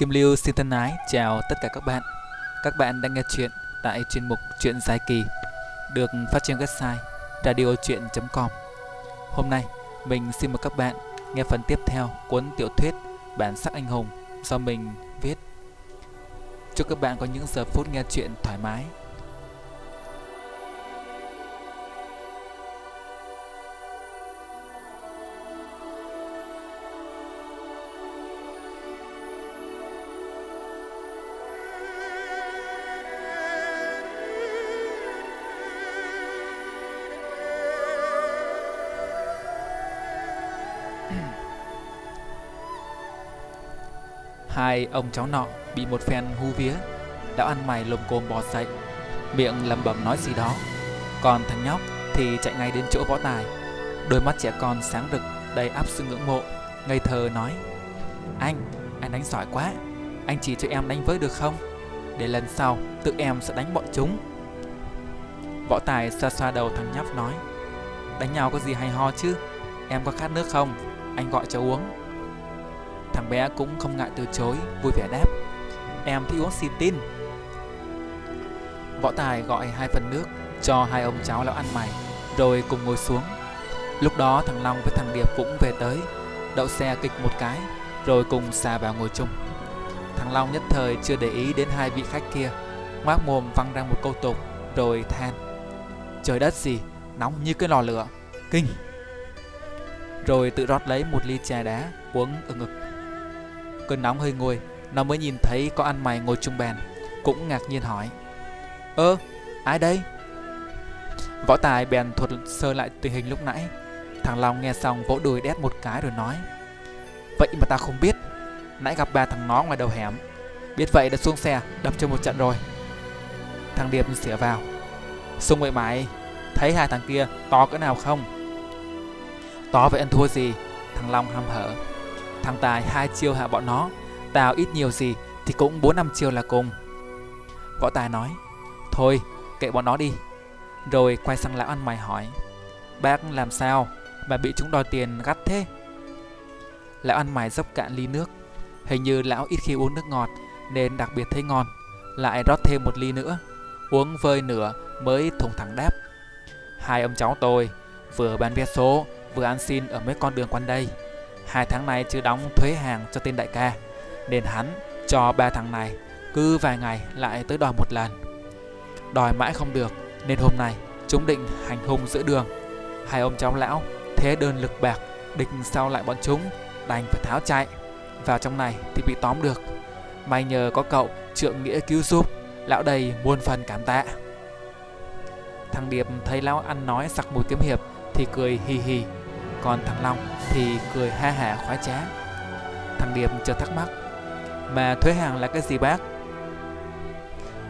Kim Lưu xin thân ái chào tất cả các bạn. Các bạn đang nghe chuyện tại chuyên mục Chuyện dài kỳ, được phát trên website radiochuyen.com. Hôm nay, mình xin mời các bạn nghe phần tiếp theo cuốn tiểu thuyết Bản sắc anh hùng do mình viết. Chúc các bạn có những giờ phút nghe chuyện thoải mái. Hai ông cháu nọ bị một phen hú vía Lão ăn mày lồm cồm bò dậy Miệng lầm bầm nói gì đó. Còn thằng nhóc thì chạy ngay đến chỗ võ tài Đôi mắt trẻ con sáng rực đầy áp sự ngưỡng mộ Ngây thơ nói Anh, anh đánh giỏi quá Anh chỉ cho em đánh với được không? Để lần sau tự em sẽ đánh bọn chúng. Võ tài xoa xoa đầu thằng nhóc nói Đánh nhau có gì hay ho chứ? Em có khát nước không? Anh gọi cho uống. Thằng bé cũng không ngại từ chối, vui vẻ đáp. Em thích uống xin tin. Võ Tài gọi hai phần nước cho hai ông cháu lão ăn mày Rồi cùng ngồi xuống. Lúc đó thằng Long với thằng Điệp cũng về tới. Đậu xe kịch một cái Rồi cùng xà vào ngồi chung. Thằng Long nhất thời chưa để ý đến hai vị khách kia. Ngoác mồm văng ra một câu tục Rồi than. Trời đất gì, nóng như cái lò lửa. Kinh. Rồi tự rót lấy một ly trà đá Uống ở ngực Cơn nóng hơi nguôi, Nó mới nhìn thấy có ăn mày ngồi chung bàn, Cũng ngạc nhiên hỏi. Ơ, ai đây? Võ Tài bèn thuật sơ lại tình hình lúc nãy. Thằng Long nghe xong vỗ đùi đét một cái rồi nói, Vậy mà ta không biết, Nãy gặp ba thằng nó ngoài đầu hẻm. Biết vậy đã xuống xe đập cho một trận rồi. Thằng Điệp xỉa vào Xung vậy mày, Thấy hai thằng kia to cỡ nào không? To vậy ăn thua gì? Thằng Long hăm hở. Thằng Tài hai chiêu hạ bọn nó, Tao ít nhiều gì thì cũng bốn năm chiêu là cùng. Võ Tài nói, Thôi, kệ bọn nó đi. Rồi quay sang lão ăn mày hỏi, Bác làm sao mà bị chúng đòi tiền gắt thế? Lão ăn mày dốc cạn ly nước. Hình như lão ít khi uống nước ngọt Nên đặc biệt thấy ngon, Lại rót thêm một ly nữa, Uống vơi nửa mới thùng thẳng đáp, Hai ông cháu tôi Vừa bán vé số Vừa ăn xin ở mấy con đường quanh đây. Hai tháng nay chưa đóng thuế hàng cho tên đại ca, Nên hắn cho ba thằng này Cứ vài ngày lại tới đòi một lần. Đòi mãi không được, Nên hôm nay chúng định hành hung giữa đường. Hai ông cháu lão thế đơn lực bạc Địch sau lại bọn chúng Đành phải tháo chạy. Vào trong này thì bị tóm được. May nhờ có cậu trượng nghĩa cứu giúp, Lão đầy muôn phần cảm tạ. Thằng Điệp thấy lão ăn nói sặc mùi kiếm hiệp Thì cười hì hì còn thằng Long thì cười ha hả khoái trá Thằng Điệp chợt thắc mắc, Mà thuế hàng là cái gì bác?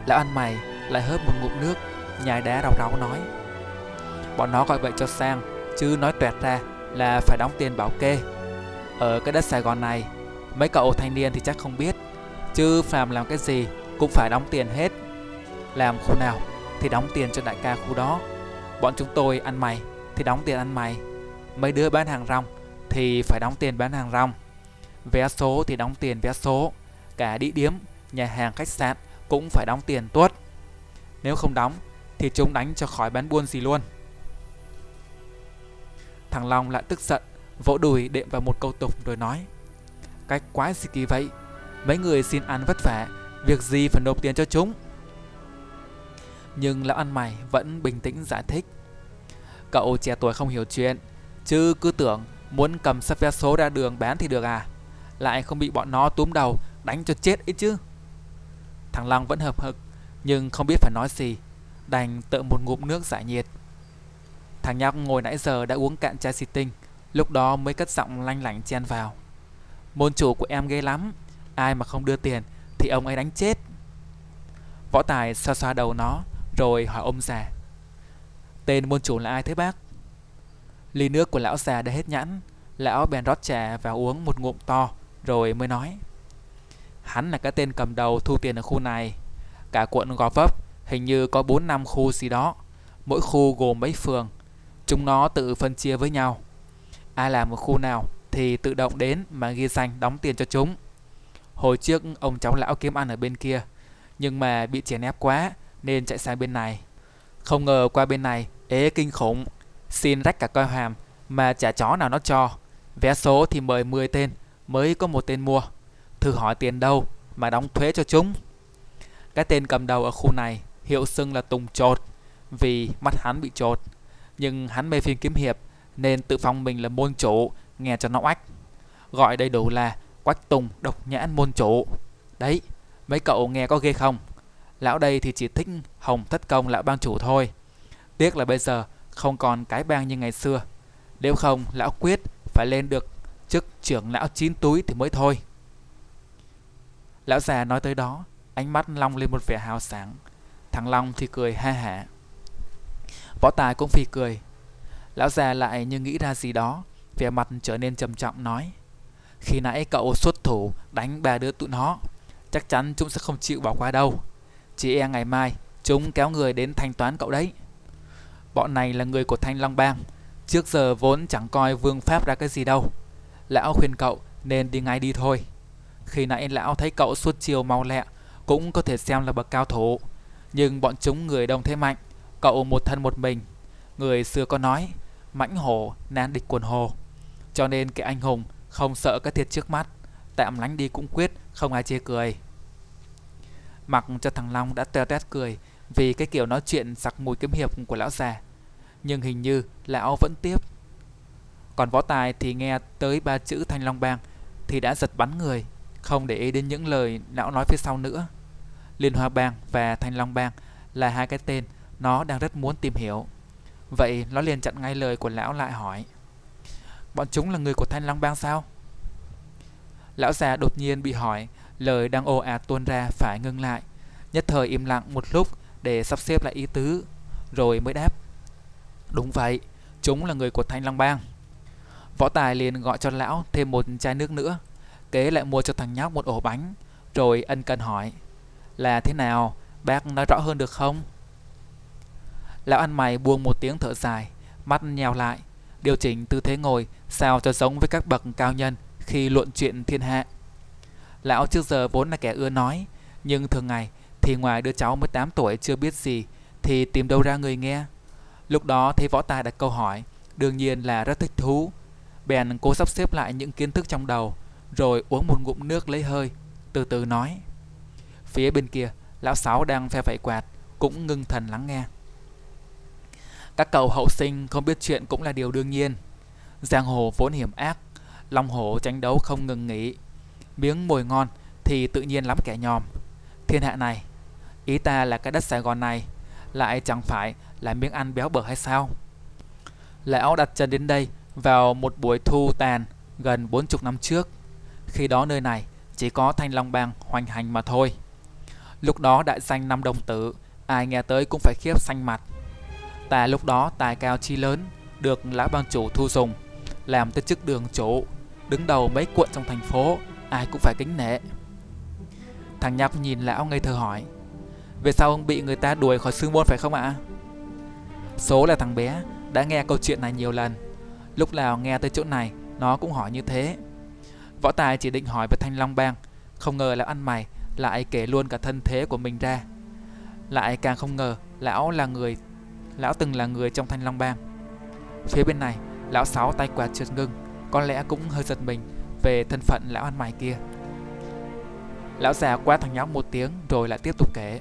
Lão ăn mày lại hớp một ngụm nước, Nhai đá rau rau nói, Bọn nó gọi vậy cho sang, Chứ nói tuẹt ra là phải đóng tiền bảo kê. Ở cái đất Sài Gòn này, Mấy cậu thanh niên thì chắc không biết, Chứ phàm làm cái gì cũng phải đóng tiền hết. Làm khu nào thì đóng tiền cho đại ca khu đó. Bọn chúng tôi ăn mày, thì đóng tiền ăn mày. Mấy đứa bán hàng rong thì phải đóng tiền bán hàng rong. Vé số thì đóng tiền vé số. Cả địa điểm, nhà hàng khách sạn cũng phải đóng tiền tuốt. Nếu không đóng thì chúng đánh cho khỏi bán buôn gì luôn. Thằng Long lại tức giận, vỗ đùi đệm vào một câu tục rồi nói Cách quái gì kỳ vậy? Mấy người xin ăn vất vả, việc gì phải nộp tiền cho chúng? Nhưng lão ăn mày vẫn bình tĩnh giải thích Cậu trẻ tuổi không hiểu chuyện Chứ cứ tưởng muốn cầm sắp vé số ra đường bán thì được à? Lại không bị bọn nó túm đầu, đánh cho chết ấy chứ. Thằng Long vẫn hợp hực, Nhưng không biết phải nói gì, Đành tự một ngụm nước giải nhiệt. Thằng nhóc ngồi nãy giờ đã uống cạn chai xì tinh, Lúc đó mới cất giọng lanh lảnh chen vào. Môn chủ của em ghê lắm, Ai mà không đưa tiền Thì ông ấy đánh chết. Võ Tài xoa xoa đầu nó, Rồi hỏi ông già, Tên môn chủ là ai thế bác? Ly nước của lão già đã hết nhãn Lão bèn rót trà và uống một ngụm to, Rồi mới nói. Hắn là cái tên cầm đầu thu tiền ở khu này. Cả quận Gò Vấp Hình như có 4 năm khu gì đó. Mỗi khu gồm mấy phường. Chúng nó tự phân chia với nhau. Ai làm một khu nào Thì tự động đến mà ghi danh đóng tiền cho chúng. Hồi trước ông cháu lão kiếm ăn ở bên kia, Nhưng mà bị chèn ép quá Nên chạy sang bên này. Không ngờ qua bên này ế kinh khủng. Xin rách cả coi hàm Mà trả chó nào nó cho. Vé số thì mời 10 tên, Mới có một tên mua. Thử hỏi tiền đâu mà đóng thuế cho chúng. Cái tên cầm đầu ở khu này Hiệu xưng là Tùng Trột Vì mắt hắn bị trột Nhưng hắn mê phim kiếm hiệp, Nên tự phong mình là môn chủ, Nghe cho nó oách. Gọi đầy đủ là Quách Tùng độc nhãn môn chủ. Đấy, mấy cậu nghe có ghê không? Lão đây thì chỉ thích hồng thất công, lão bang chủ thôi. Tiếc là bây giờ không còn cái bang như ngày xưa. Nếu không, lão quyết phải lên được chức trưởng lão chín túi thì mới thôi. Lão già nói tới đó, Ánh mắt Long lên một vẻ hào sáng Thằng Long thì cười ha hả. Võ Tài cũng phì cười. Lão già lại như nghĩ ra gì đó, Vẻ mặt trở nên trầm trọng nói, Khi nãy cậu xuất thủ đánh ba đứa tụi nó, Chắc chắn chúng sẽ không chịu bỏ qua đâu. Chỉ e ngày mai, Chúng kéo người đến thanh toán cậu đấy. Bọn này là người của Thanh Long Bang. Trước giờ vốn chẳng coi vương pháp ra cái gì đâu. Lão khuyên cậu nên đi ngay đi thôi. Khi nãy lão thấy cậu suốt chiều mau lẹ, Cũng có thể xem là bậc cao thủ. Nhưng bọn chúng người đông thế mạnh, Cậu một thân một mình. Người xưa có nói, Mãnh hổ nan địch quần hồ. Cho nên cái anh hùng không sợ cái thiệt trước mắt, Tạm lánh đi cũng quyết, Không ai chê cười. Mặc cho thằng Long đã teo tét cười vì cái kiểu nói chuyện sặc mùi kiếm hiệp của lão già. Nhưng hình như lão vẫn tiếp. Còn võ tài thì nghe tới ba chữ Thanh Long Bang Thì đã giật bắn người, Không để ý đến những lời lão nói phía sau nữa. Liên Hoa Bang và Thanh Long Bang Là hai cái tên nó đang rất muốn tìm hiểu. Vậy nó liền chặn ngay lời của lão lại hỏi, Bọn chúng là người của Thanh Long Bang sao? Lão già đột nhiên bị hỏi, Lời đang ồ ạt tuôn ra phải ngưng lại. Nhất thời im lặng một lúc để sắp xếp lại ý tứ Rồi mới đáp. Đúng vậy, chúng là người của Thanh Long Bang. Võ Tài liền gọi cho lão thêm một chai nước nữa Kế lại mua cho thằng nhóc một ổ bánh Rồi ân cần hỏi Là thế nào, bác nói rõ hơn được không? Lão ăn mày buông một tiếng thở dài Mắt nhèo lại Điều chỉnh tư thế ngồi Sao cho giống với các bậc cao nhân Khi luận chuyện thiên hạ. Lão trước giờ vốn là kẻ ưa nói Nhưng thường ngày thì ngoài đứa cháu 18 tuổi chưa biết gì Thì tìm đâu ra người nghe Lúc đó thấy võ tài đặt câu hỏi Đương nhiên là rất thích thú Bèn cố sắp xếp lại những kiến thức trong đầu Rồi uống một ngụm nước lấy hơi Từ từ nói Phía bên kia Lão Sáu đang phe phẩy quạt Cũng ngưng thần lắng nghe các cậu hậu sinh không biết chuyện cũng là điều đương nhiên. Giang hồ vốn hiểm ác, long hổ tranh đấu không ngừng nghỉ. Miếng mồi ngon thì tự nhiên lắm kẻ nhòm. Thiên hạ này, ý ta là cái đất Sài Gòn này, lại chẳng phải là miếng ăn béo bở hay sao? Lão đặt chân đến đây vào một buổi thu tàn gần 40 năm trước. Khi đó nơi này chỉ có thanh long bang hoành hành mà thôi. Lúc đó đại danh năm đồng tử, ai nghe tới cũng phải khiếp xanh mặt. Ta lúc đó tài cao chi lớn Được lão bang chủ thu dùng Làm tới chức đường chủ Đứng đầu mấy quận trong thành phố Ai cũng phải kính nể Thằng nhóc nhìn lão ngây thơ hỏi về sau ông bị người ta đuổi khỏi sư môn phải không ạ? Số là thằng bé, Đã nghe câu chuyện này nhiều lần. Lúc nào nghe tới chỗ này, Nó cũng hỏi như thế. Võ Tài chỉ định hỏi về Thanh Long Bang, Không ngờ lão ăn mày Lại kể luôn cả thân thế của mình ra. Lại càng không ngờ Lão là người, Lão từng là người trong Thanh Long Bang. Phía bên này, Lão Sáu tay quạt trượt ngưng, Có lẽ cũng hơi giật mình Về thân phận lão ăn mày kia. Lão già qua thằng nhóc một tiếng Rồi lại tiếp tục kể.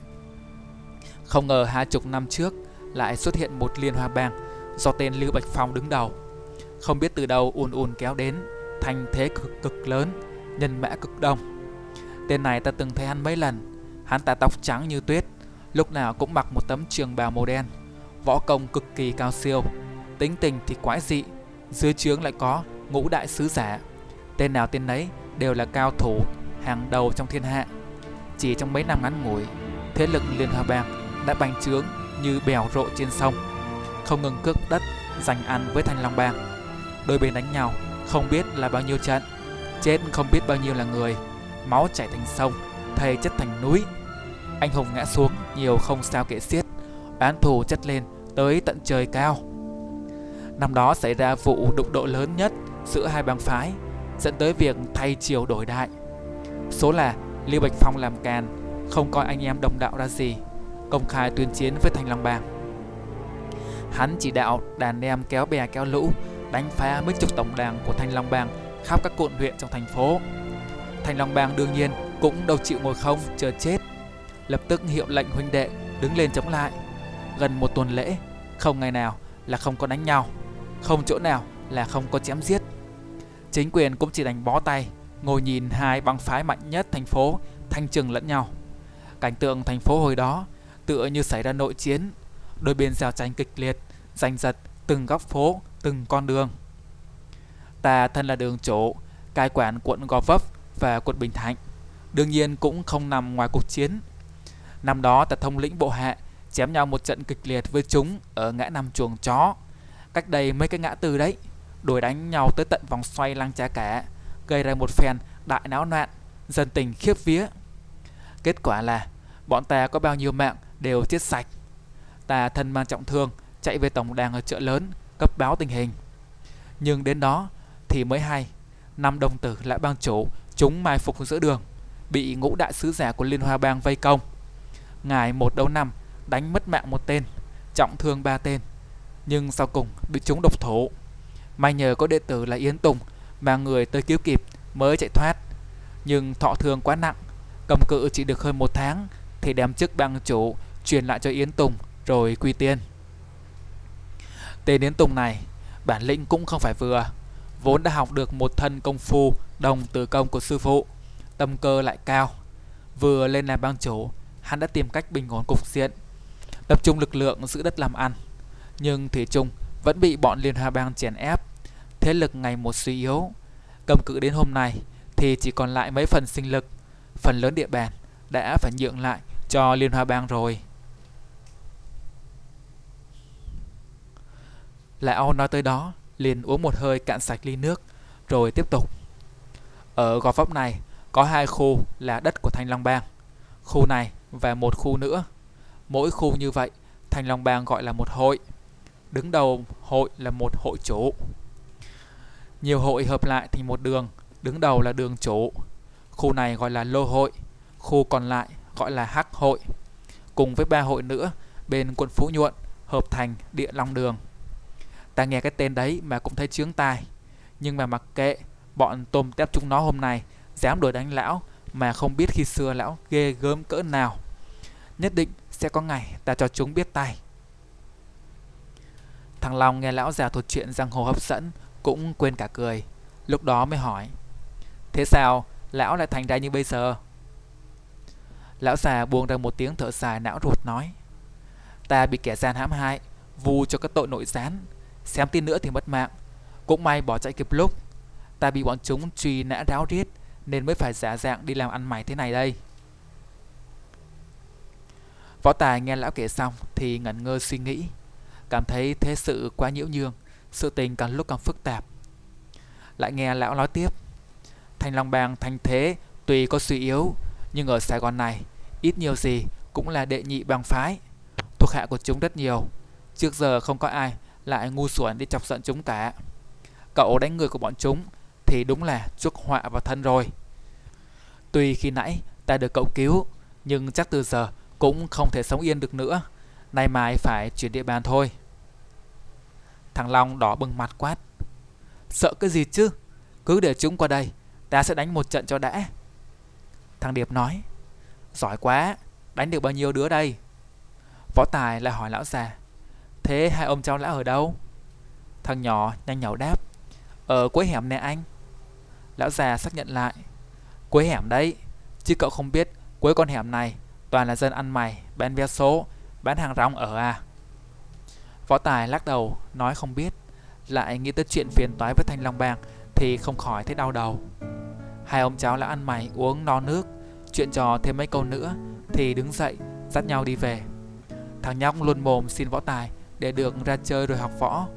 Không ngờ hai chục năm trước Lại xuất hiện một liên hoa bang Do tên Lưu Bạch Phong đứng đầu Không biết từ đâu ùn ùn kéo đến Thành thế cực cực lớn Nhân mã cực đông Tên này ta từng thấy hắn mấy lần Hắn ta tóc trắng như tuyết Lúc nào cũng mặc một tấm trường bào màu đen võ công cực kỳ cao siêu, tính tình thì quái dị, dưới trướng lại có ngũ đại sứ giả. Tên nào tên nấy đều là cao thủ hàng đầu trong thiên hạ. Chỉ trong mấy năm ngắn ngủi, thế lực Liên Hoa Bang đã bành trướng như bèo rộ trên sông, không ngừng cướp đất giành ăn với Thanh Long Bang. Đôi bên đánh nhau không biết là bao nhiêu trận, chết không biết bao nhiêu là người, máu chảy thành sông, thầy chất thành núi. Anh hùng ngã xuống nhiều không sao kể xiết án thù chất lên tới tận trời cao. Năm đó xảy ra vụ đụng độ lớn nhất giữa hai bang phái, dẫn tới việc thay chiều đổi đại. Số là Liêu Bạch Phong làm càn Không coi anh em đồng đạo ra gì Công khai tuyên chiến với Thanh Long Bang. Hắn chỉ đạo đàn em kéo bè kéo lũ, Đánh phá mấy chục tổng đàn của Thanh Long Bang Khắp các quận huyện trong thành phố. Thanh Long Bang đương nhiên cũng đâu chịu ngồi không, chờ chết. Lập tức hiệu lệnh huynh đệ đứng lên chống lại. Gần một tuần lễ, Không ngày nào là không có đánh nhau, Không chỗ nào là không có chém giết. Chính quyền cũng chỉ đánh bó tay, Ngồi nhìn hai băng phái mạnh nhất thành phố Thanh trừng lẫn nhau. Cảnh tượng thành phố hồi đó Tựa như xảy ra nội chiến Đôi bên giao tranh kịch liệt Giành giật từng góc phố Từng con đường Ta thân là đường chủ Cai quản quận Gò Vấp và quận Bình Thạnh Đương nhiên cũng không nằm ngoài cuộc chiến Năm đó ta thông lĩnh bộ hạ chém nhau một trận kịch liệt với chúng ở ngã năm chuồng chó. Cách đây mấy cái ngã tư đấy, đuổi đánh nhau tới tận vòng xoay lăng trá cả, gây ra một phen đại náo loạn, dân tình khiếp vía. Kết quả là bọn ta có bao nhiêu mạng đều chết sạch. Ta thân mang trọng thương, chạy về tổng đàn ở chợ lớn, cấp báo tình hình. Nhưng đến đó thì mới hay, năm đồng tử lại bang chủ chúng mai phục giữa đường, bị ngũ đại sứ giả của Liên Hoa Bang vây công. Ngài một đấu năm đánh mất mạng một tên, trọng thương ba tên, nhưng sau cùng bị chúng độc thủ. May nhờ có đệ tử là Yến Tùng mà người tới cứu kịp mới chạy thoát. Nhưng thọ thương quá nặng, cầm cự chỉ được hơn một tháng thì đem chức bang chủ truyền lại cho Yến Tùng rồi quy tiên. Tên Yến Tùng này, bản lĩnh cũng không phải vừa, vốn đã học được một thân công phu đồng từ công của sư phụ, tâm cơ lại cao. Vừa lên làm bang chủ, hắn đã tìm cách bình ổn cục diện tập trung lực lượng giữ đất làm ăn. Nhưng Thủy Trung vẫn bị bọn Liên Hoa Bang chèn ép, thế lực ngày một suy yếu. Cầm cự đến hôm nay thì chỉ còn lại mấy phần sinh lực, phần lớn địa bàn đã phải nhượng lại cho Liên Hoa Bang rồi. Lại ông nói tới đó, liền uống một hơi cạn sạch ly nước, rồi tiếp tục. Ở gò vấp này có hai khu là đất của Thanh Long Bang. Khu này và một khu nữa Mỗi khu như vậy, Thành Long Bang gọi là một hội. Đứng đầu hội là một hội chủ. Nhiều hội hợp lại thành một đường, đứng đầu là đường chủ. Khu này gọi là lô hội, khu còn lại gọi là hắc hội. Cùng với ba hội nữa, bên quận Phú Nhuận hợp thành địa long đường. Ta nghe cái tên đấy mà cũng thấy chướng tai. Nhưng mà mặc kệ, bọn tôm tép chúng nó hôm nay dám đuổi đánh lão mà không biết khi xưa lão ghê gớm cỡ nào. Nhất định sẽ có ngày ta cho chúng biết tay. Thằng Long nghe lão già thuật chuyện giang hồ hấp dẫn cũng quên cả cười. Lúc đó mới hỏi. Thế sao lão lại thành ra như bây giờ? Lão già buông ra một tiếng thở dài não ruột nói. Ta bị kẻ gian hãm hại, vu cho các tội nội gián. Xem tin nữa thì mất mạng. Cũng may bỏ chạy kịp lúc. Ta bị bọn chúng truy nã ráo riết nên mới phải giả dạng đi làm ăn mày thế này đây. Võ Tài nghe lão kể xong thì ngẩn ngơ suy nghĩ, cảm thấy thế sự quá nhiễu nhương, sự tình càng lúc càng phức tạp. Lại nghe lão nói tiếp, Thanh Long Bang thành thế tuy có suy yếu, nhưng ở Sài Gòn này, ít nhiều gì cũng là đệ nhị bang phái. Thuộc hạ của chúng rất nhiều, trước giờ không có ai lại ngu xuẩn đi chọc giận chúng cả. Cậu đánh người của bọn chúng thì đúng là chuốc họa vào thân rồi. Tuy khi nãy ta được cậu cứu, nhưng chắc từ giờ cũng không thể sống yên được nữa. Nay mai phải chuyển địa bàn thôi. Thằng Long đỏ bừng mặt quát. Sợ cái gì chứ? Cứ để chúng qua đây, ta sẽ đánh một trận cho đã. Thằng Điệp nói. Giỏi quá, đánh được bao nhiêu đứa đây? Võ Tài lại hỏi lão già. Thế hai ông cháu lão ở đâu? Thằng nhỏ nhanh nhậu đáp. Ở cuối hẻm nè anh. Lão già xác nhận lại. Cuối hẻm đấy, chứ cậu không biết cuối con hẻm này Toàn là dân ăn mày, bán vé số, bán hàng rong ở à. Võ Tài lắc đầu, nói không biết. Lại nghĩ tới chuyện phiền toái với Thanh Long Bang thì không khỏi thấy đau đầu. Hai ông cháu là ăn mày uống no nước, chuyện trò thêm mấy câu nữa thì đứng dậy, dắt nhau đi về. Thằng nhóc luôn mồm xin Võ Tài để được ra chơi rồi học võ.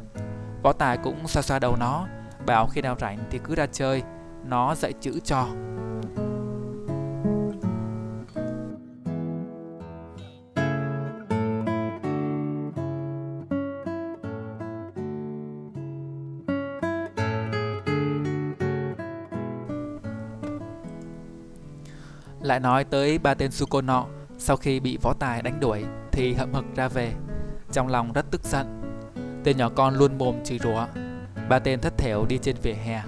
Võ Tài cũng xoa xoa đầu nó, bảo khi nào rảnh thì cứ ra chơi, nó dạy chữ cho. Lại nói tới ba tên suko nọ, Sau khi bị võ tài đánh đuổi Thì hậm hực ra về. Trong lòng rất tức giận. Tên nhỏ con luôn mồm chửi rủa. Ba tên thất thểu đi trên vỉa hè.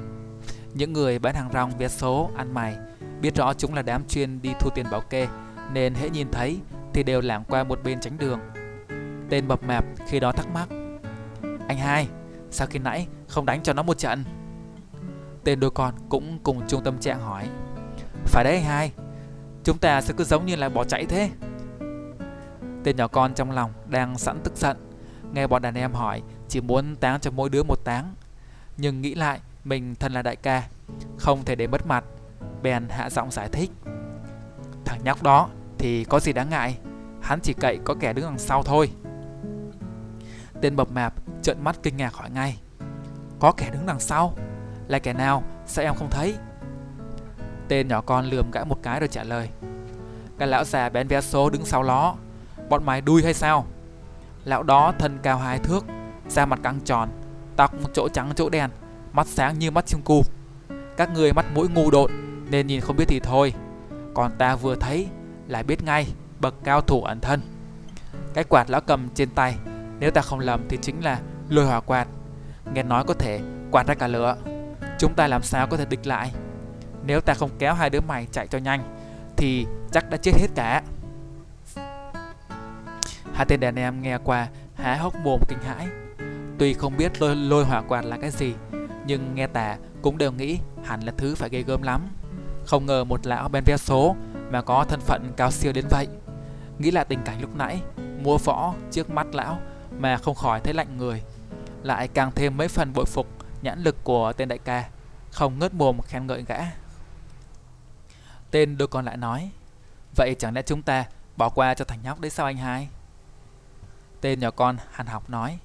Những người bán hàng rong vé số, ăn mày, Biết rõ chúng là đám chuyên đi thu tiền bảo kê, Nên hễ nhìn thấy Thì đều lảng qua một bên tránh đường. Tên bập mạp khi đó thắc mắc, Anh hai, Sao khi nãy không đánh cho nó một trận? Tên đôi con cũng cùng chung tâm trạng hỏi, Phải đấy anh hai Chúng ta sẽ cứ giống như là bỏ chạy thế. Tên nhỏ con trong lòng đang sẵn tức giận. Nghe bọn đàn em hỏi, Chỉ muốn táng cho mỗi đứa một táng. Nhưng nghĩ lại, mình thân là đại ca, Không thể để mất mặt. Bèn hạ giọng giải thích. Thằng nhóc đó thì có gì đáng ngại? Hắn chỉ cậy có kẻ đứng đằng sau thôi. Tên bập mạp trợn mắt kinh ngạc hỏi ngay. Có kẻ đứng đằng sau? Là kẻ nào? Sao em không thấy? Tên nhỏ con lườm gã một cái rồi trả lời. Cái lão già bén vé số đứng sau ló, Bọn mày đuôi hay sao? Lão đó thân cao hai thước, Da mặt căng tròn, Tóc chỗ trắng chỗ đen, Mắt sáng như mắt chim cu. Các người mắt mũi ngu độn Nên nhìn không biết thì thôi. Còn ta vừa thấy lại biết ngay, Bậc cao thủ ẩn thân. Cái quạt lão cầm trên tay, Nếu ta không lầm thì chính là lôi hỏa quạt. Nghe nói có thể quạt ra cả lửa. Chúng ta làm sao có thể địch lại? Nếu ta không kéo hai đứa mày chạy cho nhanh Thì chắc đã chết hết cả. Hai tên đàn em nghe qua há hốc mồm kinh hãi. Tuy không biết lôi, lôi hỏa quạt là cái gì Nhưng nghe tả cũng đều nghĩ hẳn là thứ phải ghê gớm lắm. Không ngờ một lão bên vé số mà có thân phận cao siêu đến vậy. Nghĩ lại tình cảnh lúc nãy Mua võ trước mắt lão mà không khỏi thấy lạnh người. Lại càng thêm mấy phần bội phục nhãn lực của tên đại ca Không ngớt mồm khen ngợi gã. Tên đôi con lại nói, Vậy chẳng lẽ chúng ta bỏ qua cho thằng nhóc đấy sao anh hai? Tên nhỏ con hàn học nói,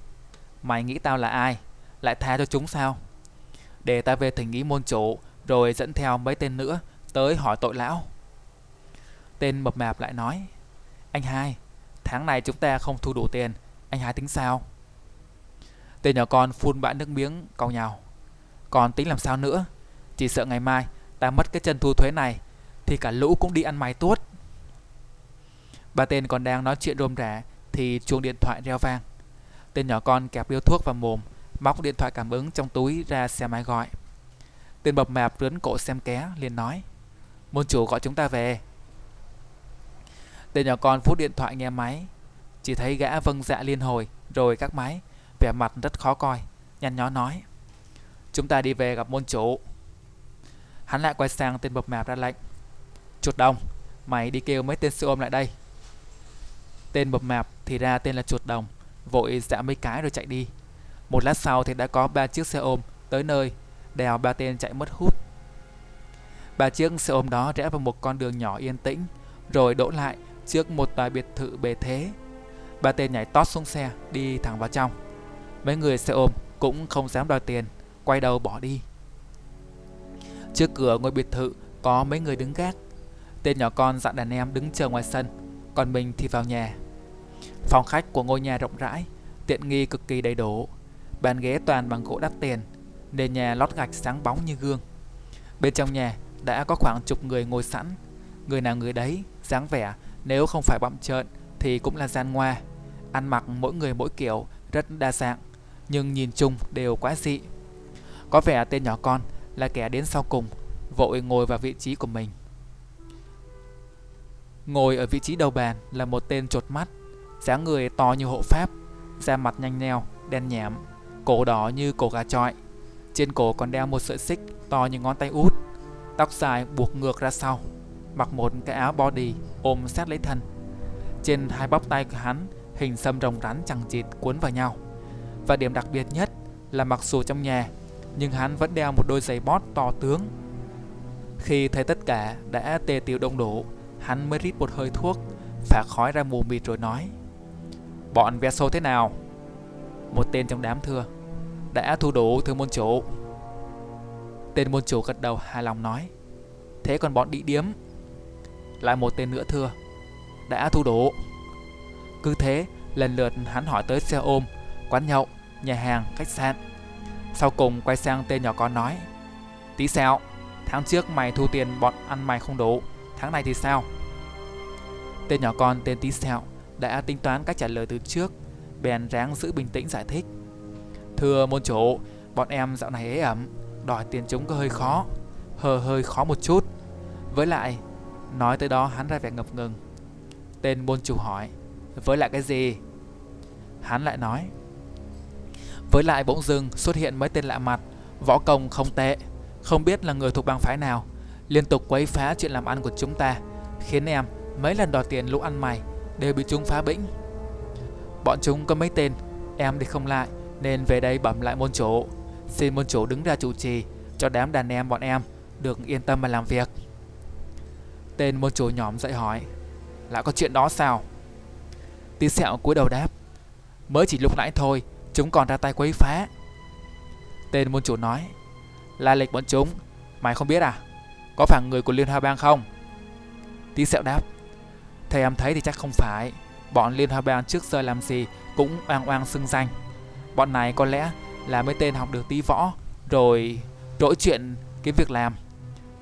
Mày nghĩ tao là ai? Lại tha cho chúng sao? Để ta về thỉnh ý môn chủ Rồi dẫn theo mấy tên nữa Tới hỏi tội lão. Tên mập mạp lại nói, Anh hai, Tháng này chúng ta không thu đủ tiền, Anh hai tính sao? Tên nhỏ con phun bã nước miếng cau nhào, Còn tính làm sao nữa? Chỉ sợ ngày mai ta mất cái chân thu thuế này thì cả lũ cũng đi ăn mày tuốt. Ba tên còn đang nói chuyện rôm rả Thì chuông điện thoại reo vang. Tên nhỏ con kẹp điếu thuốc vào mồm, Móc điện thoại cảm ứng trong túi ra xe máy gọi. Tên bập mạp rướn cổ xem ké, liền nói, Môn chủ gọi chúng ta về. Tên nhỏ con phút điện thoại nghe máy, Chỉ thấy gã vâng dạ liên hồi, Rồi các máy, Vẻ mặt rất khó coi, Nhăn nhó nói, Chúng ta đi về gặp môn chủ. Hắn lại quay sang tên bập mạp ra lệnh Chuột đồng Mày đi kêu mấy tên sư ôm lại đây Tên bập mạp thì ra tên là chuột đồng Vội dạ mấy cái rồi chạy đi Một lát sau thì đã có ba chiếc xe ôm Tới nơi Đèo ba tên chạy mất hút Ba chiếc xe ôm đó rẽ vào một con đường nhỏ yên tĩnh Rồi đỗ lại trước một tòa biệt thự bề thế. Ba tên nhảy tót xuống xe, đi thẳng vào trong. Mấy người xe ôm cũng không dám đòi tiền, quay đầu bỏ đi. Trước cửa ngôi biệt thự có mấy người đứng gác. Tên nhỏ con dặn đàn em đứng chờ ngoài sân, còn mình thì vào nhà. Phòng khách của ngôi nhà rộng rãi, tiện nghi cực kỳ đầy đủ. Bàn ghế toàn bằng gỗ đắt tiền, nền nhà lót gạch sáng bóng như gương. Bên trong nhà đã có khoảng chục người ngồi sẵn, người nào người đấy, dáng vẻ nếu không phải bậm trợn thì cũng là gian ngoa. Ăn mặc mỗi người mỗi kiểu, rất đa dạng, nhưng nhìn chung đều quá dị. Có vẻ tên nhỏ con là kẻ đến sau cùng, vội ngồi vào vị trí của mình. Ngồi ở vị trí đầu bàn là một tên chột mắt, dáng người to như hộ pháp, da mặt nhanh nheo, đen nhảm, cổ đỏ như cổ gà trọi. Trên cổ còn đeo một sợi xích to như ngón tay út, tóc dài buộc ngược ra sau mặc một cái áo body ôm sát lấy thân. Trên hai bắp tay của hắn hình xăm rồng rắn chẳng chịt cuốn vào nhau. Và điểm đặc biệt nhất là mặc dù trong nhà, nhưng hắn vẫn đeo một đôi giày bót to tướng. Khi thấy tất cả đã tê tiêu đông đủ, hắn mới rít một hơi thuốc, phả khói ra mù mịt rồi nói Bọn ve số thế nào? Một tên trong đám thưa Đã thu đủ thưa môn chủ Tên môn chủ gật đầu hài lòng nói Thế còn bọn đi điếm lại một tên nữa thưa Đã thu đủ Cứ thế lần lượt hắn hỏi tới xe ôm Quán nhậu, nhà hàng, khách sạn Sau cùng quay sang tên nhỏ con nói Tí sao? Tháng trước mày thu tiền bọn ăn mày không đủ tháng này thì sao? Tên nhỏ con tên Tí Sẹo đã tính toán cách trả lời từ trước, bèn ráng giữ bình tĩnh giải thích. Thưa môn chủ, bọn em dạo này ế ẩm, đòi tiền chúng có hơi khó, hờ hơi khó một chút. Với lại, nói tới đó hắn ra vẻ ngập ngừng. Tên môn chủ hỏi, với lại cái gì? Hắn lại nói, với lại bỗng dưng xuất hiện mấy tên lạ mặt, võ công không tệ, không biết là người thuộc bang phái nào, liên tục quấy phá chuyện làm ăn của chúng ta, khiến em mấy lần đòi tiền lũ ăn mày đều bị chúng phá bĩnh. Bọn chúng có mấy tên, em thì không lại, nên về đây bẩm lại môn chủ. Xin môn chủ đứng ra chủ trì cho đám đàn em bọn em được yên tâm mà làm việc. Tên môn chủ nhóm dậy hỏi, lại có chuyện đó sao? Tí sẹo cúi đầu đáp, mới chỉ lúc nãy thôi, chúng còn ra tay quấy phá. Tên môn chủ nói, la lịch bọn chúng, mày không biết à? Có phải người của Liên Hoa Bang không? Tí sẹo đáp, theo em thấy thì chắc không phải. Bọn Liên Hoa Bang trước giờ làm gì cũng oang oang xưng danh. Bọn này có lẽ là mấy tên học được tí võ rồi đổi chuyện kiếm việc làm.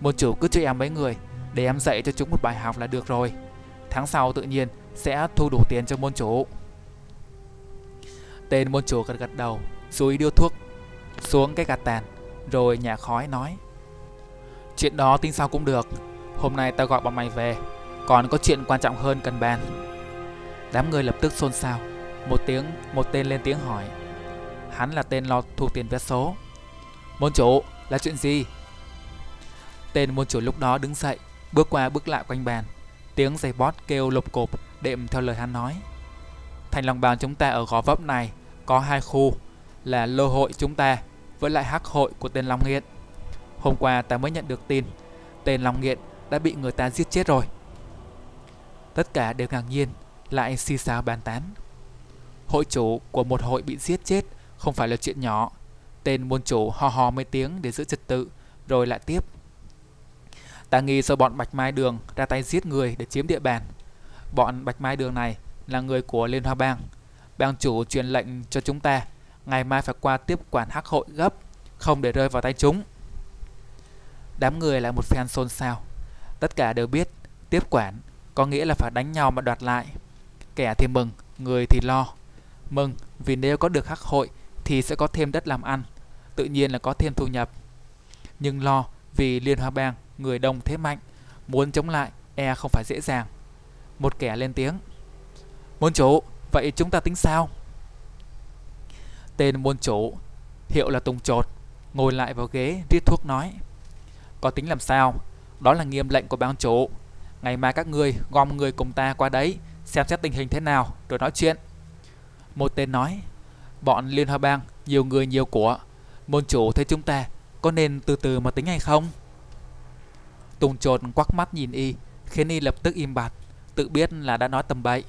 Môn chủ cứ cho em mấy người để em dạy cho chúng một bài học là được rồi. Tháng sau tự nhiên sẽ thu đủ tiền cho môn chủ. Tên môn chủ gật gật đầu, rồi điêu thuốc xuống cái gạt tàn, rồi nhả khói nói. Chuyện đó tính sao cũng được, hôm nay tao gọi bọn mày về, còn có chuyện quan trọng hơn cần bàn. Đám người lập tức xôn xao, một tiếng, một tên lên tiếng hỏi. Hắn là tên lo thu tiền vé số. Môn chủ, là chuyện gì? Tên môn chủ lúc đó đứng dậy, bước qua bước lại quanh bàn. Tiếng giày bót kêu lục cộp đệm theo lời hắn nói. Thành lòng bàn chúng ta ở gò vấp này có hai khu là lô hội chúng ta với lại hắc hội của tên Long Nghiện. Hôm qua ta mới nhận được tin tên Long Nghiện đã bị người ta giết chết rồi. Tất cả đều ngạc nhiên, lại xì xào bàn tán. Hội chủ của một hội bị giết chết không phải là chuyện nhỏ. Tên môn chủ ho ho mấy tiếng để giữ trật tự, rồi lại tiếp. Ta nghi do bọn Bạch Mai Đường ra tay giết người để chiếm địa bàn. Bọn Bạch Mai Đường này là người của Liên Hoa Bang. Bang chủ truyền lệnh cho chúng ta ngày mai phải qua tiếp quản hắc hội gấp, không để rơi vào tay chúng. Đám người lại một phen xôn xao. Tất cả đều biết tiếp quản có nghĩa là phải đánh nhau mà đoạt lại. Kẻ thì mừng, người thì lo. Mừng vì nếu có được hắc hội thì sẽ có thêm đất làm ăn, tự nhiên là có thêm thu nhập. Nhưng lo vì Liên Hoa Bang người đông thế mạnh, muốn chống lại e không phải dễ dàng. Một kẻ lên tiếng. Môn chủ, vậy chúng ta tính sao? Tên môn chủ, hiệu là Tùng Trột, ngồi lại vào ghế riết thuốc nói. Có tính làm sao? Đó là nghiêm lệnh của bang chủ. Ngày mai các ngươi gom người cùng ta qua đấy, xem xét tình hình thế nào rồi nói chuyện. Một tên nói, bọn Liên Hoa Bang nhiều người nhiều của, môn chủ thấy chúng ta có nên từ từ mà tính hay không? Tùng trột quắc mắt nhìn y, khiến y lập tức im bặt, tự biết là đã nói tầm bậy.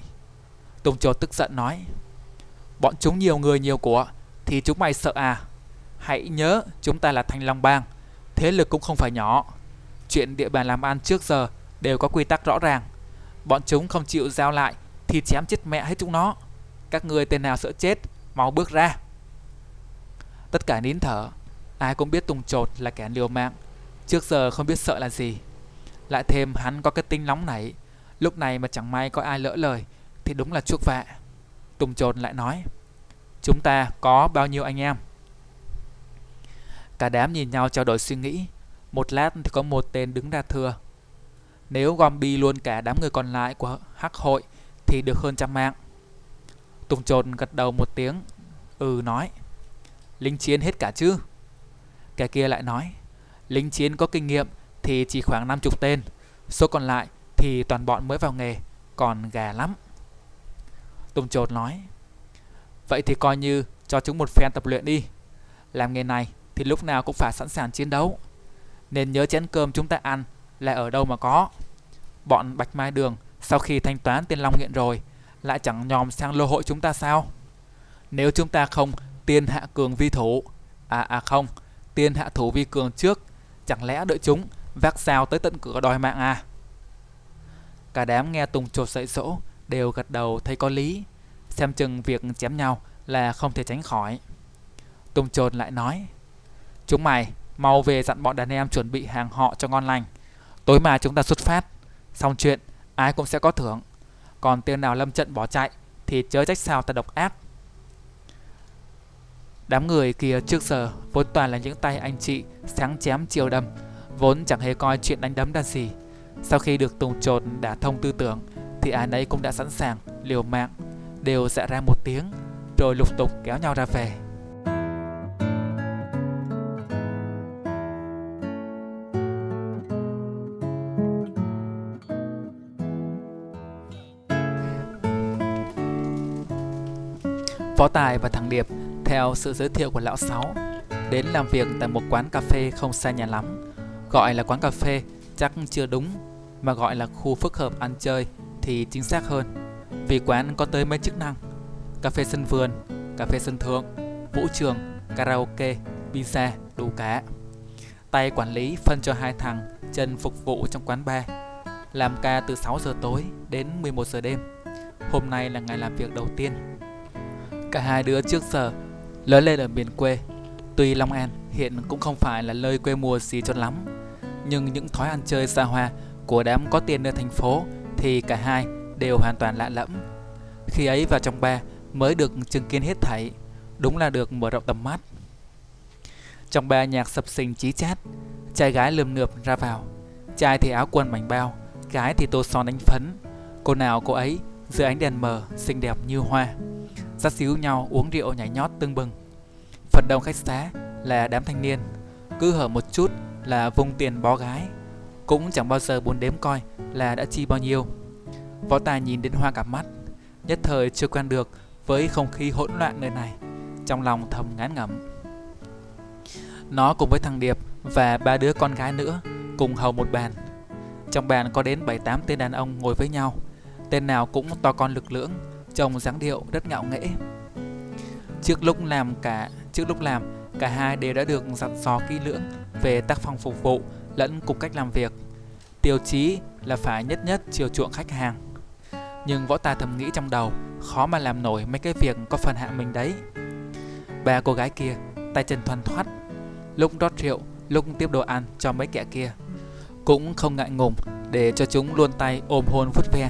Tùng trột tức giận nói, bọn chúng nhiều người nhiều của, thì chúng mày sợ à? Hãy nhớ chúng ta là Thanh Long Bang, thế lực cũng không phải nhỏ. Chuyện địa bàn làm ăn trước giờ đều có quy tắc rõ ràng. Bọn chúng không chịu giao lại thì chém chết mẹ hết chúng nó. Các người tên nào sợ chết, mau bước ra. Tất cả nín thở, ai cũng biết Tùng Trột là kẻ liều mạng, trước giờ không biết sợ là gì. Lại thêm hắn có cái tinh nóng nảy, lúc này mà chẳng may có ai lỡ lời thì đúng là chuốc vạ. Tùng Trột lại nói, chúng ta có bao nhiêu anh em? Cả đám nhìn nhau trao đổi suy nghĩ, một lát thì có một tên đứng ra thừa Nếu gom bi luôn cả đám người còn lại của hắc hội thì được hơn trăm mạng. Tùng trồn gật đầu một tiếng, ừ nói. Lính chiến hết cả chứ? Kẻ kia lại nói, lính chiến có kinh nghiệm thì chỉ khoảng 50 tên, số còn lại thì toàn bọn mới vào nghề, còn gà lắm. Tùng trột nói, vậy thì coi như cho chúng một phen tập luyện đi. Làm nghề này thì lúc nào cũng phải sẵn sàng chiến đấu. Nên nhớ chén cơm chúng ta ăn là ở đâu mà có. Bọn Bạch Mai Đường sau khi thanh toán tiền Long Nghiện rồi lại chẳng nhòm sang lô hội chúng ta sao? Nếu chúng ta không tiên hạ cường vi thủ, à à không, tiên hạ thủ vi cường trước, chẳng lẽ đợi chúng vác sao tới tận cửa đòi mạng à? Cả đám nghe Tùng trột dậy dỗ đều gật đầu thấy có lý, xem chừng việc chém nhau là không thể tránh khỏi. Tùng trột lại nói, chúng mày mau về dặn bọn đàn em chuẩn bị hàng họ cho ngon lành. Tối mà chúng ta xuất phát. Xong chuyện, ai cũng sẽ có thưởng. Còn tên nào lâm trận bỏ chạy thì chớ trách sao ta độc ác. Đám người kia trước giờ vốn toàn là những tay anh chị sáng chém chiều đâm, vốn chẳng hề coi chuyện đánh đấm ra gì. Sau khi được Tùng trột đã thông tư tưởng thì ai nấy cũng đã sẵn sàng liều mạng, đều dạ ra một tiếng rồi lục tục kéo nhau ra về. Phó Tài và thằng Điệp theo sự giới thiệu của lão Sáu đến làm việc tại một quán cà phê không xa nhà lắm. Gọi là quán cà phê chắc chưa đúng mà gọi là khu phức hợp ăn chơi thì chính xác hơn. Vì quán có tới mấy chức năng: cà phê sân vườn, cà phê sân thượng, vũ trường, karaoke, pizza, đủ cả. Tay quản lý phân cho hai thằng chân phục vụ trong quán bar. Làm ca từ 6 giờ tối đến 11 giờ đêm. Hôm nay là ngày làm việc đầu tiên. Cả hai đứa trước giờ lớn lên ở miền quê. Tuy Long An hiện cũng không phải là nơi quê mùa gì cho lắm, nhưng những thói ăn chơi xa hoa của đám có tiền ở thành phố thì cả hai đều hoàn toàn lạ lẫm. Khi ấy vào trong ba mới được chứng kiến hết thảy, đúng là được mở rộng tầm mắt. Trong ba nhạc sập sình chí chát, trai gái lườm nượp ra vào. Trai thì áo quần mảnh bao, gái thì tô son đánh phấn. Cô nào cô ấy dưới ánh đèn mờ xinh đẹp như hoa. Sát xíu nhau uống rượu nhảy nhót tưng bừng. Phần đông khách xá là đám thanh niên, cứ hở một chút là vung tiền bó gái. Cũng chẳng bao giờ buồn đếm coi là đã chi bao nhiêu. Võ Tài nhìn đến hoa cả mắt, nhất thời chưa quen được với không khí hỗn loạn nơi này, trong lòng thầm ngán ngẩm. Nó cùng với thằng Điệp và ba đứa con gái nữa cùng hầu một bàn. Trong bàn có đến 7-8 tên đàn ông ngồi với nhau, tên nào cũng to con lực lưỡng, trông dáng điệu rất ngạo nghễ. Trước lúc làm cả trước lúc làm, cả hai đều đã được dặn dò kỹ lưỡng về tác phong phục vụ lẫn cùng cách làm việc. Tiêu chí là phải nhất nhất chiều chuộng khách hàng. Nhưng võ tà thầm nghĩ trong đầu, khó mà làm nổi mấy cái việc có phần hạ mình đấy. Ba cô gái kia, tay chân thoăn thoắt, lúc rót rượu, lúc tiếp đồ ăn cho mấy kẻ kia. Cũng không ngại ngùng để cho chúng luôn tay ôm hôn vút ve.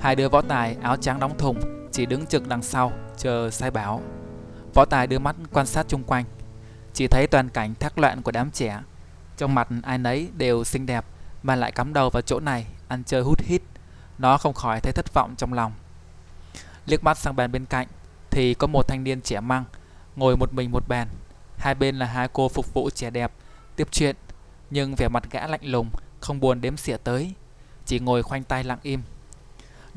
Hai đứa võ tài áo trắng đóng thùng chỉ đứng trực đằng sau chờ sai bảo. Võ tài đưa mắt quan sát chung quanh, chỉ thấy toàn cảnh thác loạn của đám trẻ. Trong mặt ai nấy đều xinh đẹp mà lại cắm đầu vào chỗ này ăn chơi hút hít. Nó không khỏi thấy thất vọng trong lòng. Liếc mắt sang bàn bên cạnh thì có một thanh niên trẻ măng ngồi một mình một bàn. Hai bên là hai cô phục vụ trẻ đẹp tiếp chuyện nhưng vẻ mặt gã lạnh lùng không buồn đếm xỉa tới chỉ ngồi khoanh tay lặng im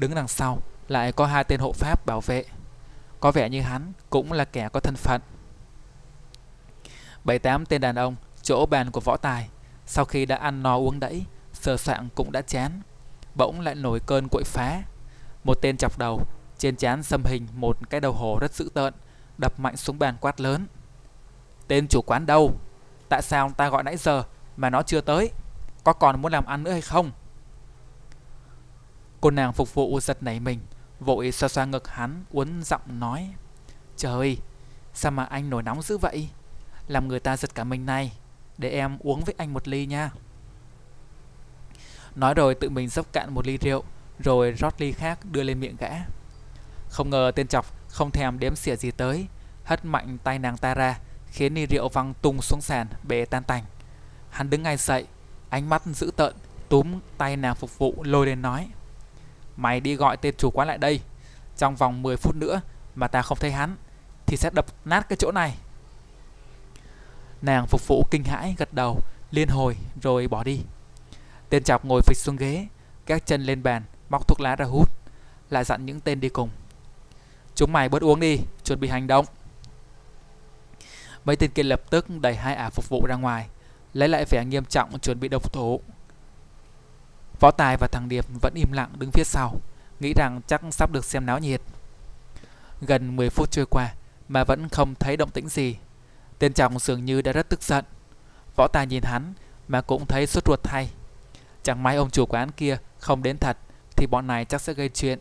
đứng đằng sau, lại có hai tên hộ pháp bảo vệ. Có vẻ như hắn cũng là kẻ có thân phận. Bảy tám tên đàn ông, chỗ bàn của võ tài, sau khi đã ăn no uống đẫy, sờ soạng cũng đã chán, bỗng lại nổi cơn quậy phá. Một tên chọc đầu, trên chán xâm hình một cái đầu hổ rất dữ tợn, đập mạnh xuống bàn quát lớn. Tên chủ quán đâu? Tại sao ông ta gọi nãy giờ mà nó chưa tới? Có còn muốn làm ăn nữa hay không? Cô nàng phục vụ giật nảy mình, vội xoa xoa ngực hắn, uốn giọng nói, trời, sao mà anh nổi nóng dữ vậy? Làm người ta giật cả mình này, để em uống với anh một ly nha. Nói rồi tự mình dốc cạn một ly rượu, rồi rót ly khác đưa lên miệng gã. Không ngờ tên chọc không thèm đếm xỉa gì tới, hất mạnh tay nàng ta ra, khiến ly rượu văng tung xuống sàn, bể tan tành. Hắn đứng ngay dậy, ánh mắt dữ tợn, túm tay nàng phục vụ lôi lên nói mày đi gọi tên chủ quán lại đây. Trong vòng 10 phút nữa mà ta không thấy hắn, thì sẽ đập nát cái chỗ này. Nàng phục vụ kinh hãi gật đầu, liên hồi rồi bỏ đi. Tên chọc ngồi phịch xuống ghế các chân lên bàn, móc thuốc lá ra hút lại dặn những tên đi cùng. Chúng mày bớt uống đi, chuẩn bị hành động. Mấy tên kia lập tức đẩy hai ả phục vụ ra ngoài, lấy lại vẻ nghiêm trọng chuẩn bị độc thủ võ tài và thằng điệp vẫn im lặng đứng phía sau, nghĩ rằng chắc sắp được xem náo nhiệt. Gần 10 phút trôi qua mà vẫn không thấy động tĩnh gì. Tên chồng dường như đã rất tức giận. Võ tài nhìn hắn mà cũng thấy sốt ruột thay. Chẳng may ông chủ quán kia không đến thật thì bọn này chắc sẽ gây chuyện.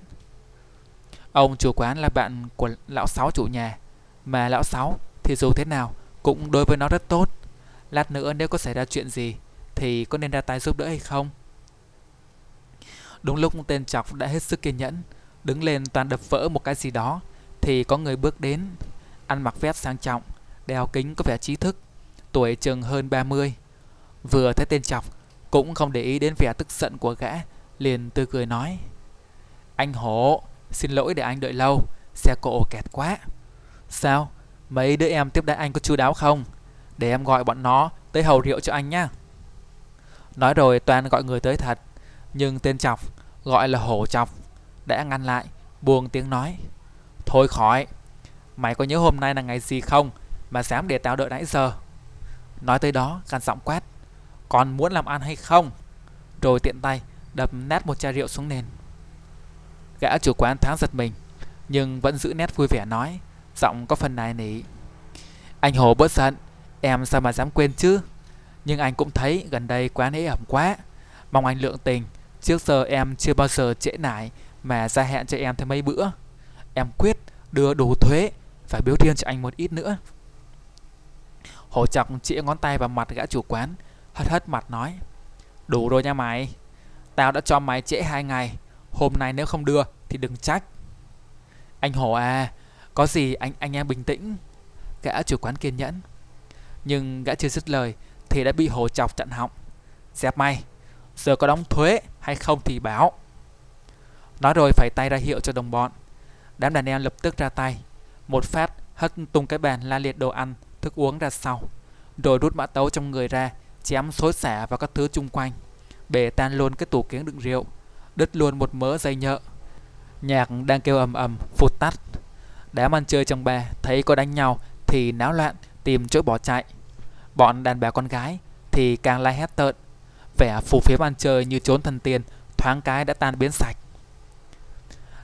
Ông chủ quán là bạn của lão sáu chủ nhà, mà lão sáu thì dù thế nào cũng đối với nó rất tốt. Lát nữa nếu có xảy ra chuyện gì thì có nên ra tay giúp đỡ hay không? Đúng lúc tên chọc đã hết sức kiên nhẫn, Đứng lên toàn đập vỡ một cái gì đó, Thì có người bước đến, Ăn mặc vest sang trọng, Đeo kính có vẻ trí thức, Tuổi chừng hơn 30 Vừa thấy tên chọc, Cũng không để ý đến vẻ tức giận của gã, Liền tươi cười nói, Anh Hổ, Xin lỗi để anh đợi lâu, Xe cộ kẹt quá. Sao? Mấy đứa em tiếp đãi anh có chu đáo không? Để em gọi bọn nó tới hầu rượu cho anh nhá. Nói rồi Toàn gọi người tới thật. Nhưng tên chọc, Gọi là hổ chọc, Đã ngăn lại, Buông tiếng nói. Thôi khỏi, Mày có nhớ hôm nay là ngày gì không Mà dám để tao đợi nãy giờ? Nói tới đó gằn giọng quát. Còn muốn làm ăn hay không? Rồi tiện tay, đập nát một chai rượu xuống nền. Gã chủ quán tháng giật mình, Nhưng vẫn giữ nét vui vẻ nói, Giọng có phần nài nỉ. Anh Hồ bớt giận, Em sao mà dám quên chứ? Nhưng anh cũng thấy gần đây quán ấy ẩm quá, Mong anh lượng tình Trước giờ em chưa bao giờ trễ nải, Mà ra hẹn cho em thêm mấy bữa. Em quyết đưa đủ thuế Và biếu riêng cho anh một ít nữa. Hồ chọc chỉ ngón tay vào mặt gã chủ quán, Hất hất mặt nói, Đủ rồi nha mày. Tao đã cho mày trễ hai ngày. Hôm nay nếu không đưa thì đừng trách. Anh Hồ à Có gì anh anh em bình tĩnh. Gã chủ quán kiên nhẫn. Nhưng gã chưa dứt lời Thì đã bị Hồ chọc chặn họng. Dẹp mày. Giờ có đóng thuế hay không thì báo. Nói rồi phải tay ra hiệu cho đồng bọn. Đám đàn em lập tức ra tay. Một phát, hất tung cái bàn la liệt đồ ăn, Thức uống ra sau. Rồi rút mã tấu trong người ra, Chém xối xả vào các thứ chung quanh. Bể tan luôn cái tủ kiếng đựng rượu. Đứt luôn một mớ dây nhợ. Nhạc đang kêu ầm ầm, phụt tắt. Đám ăn chơi trong bè thấy có đánh nhau Thì náo loạn, tìm chỗ bỏ chạy. Bọn đàn bà con gái Thì càng la hét tợn. Vẻ phù phiếm ăn chơi như trốn thần tiên, Thoáng cái đã tan biến sạch.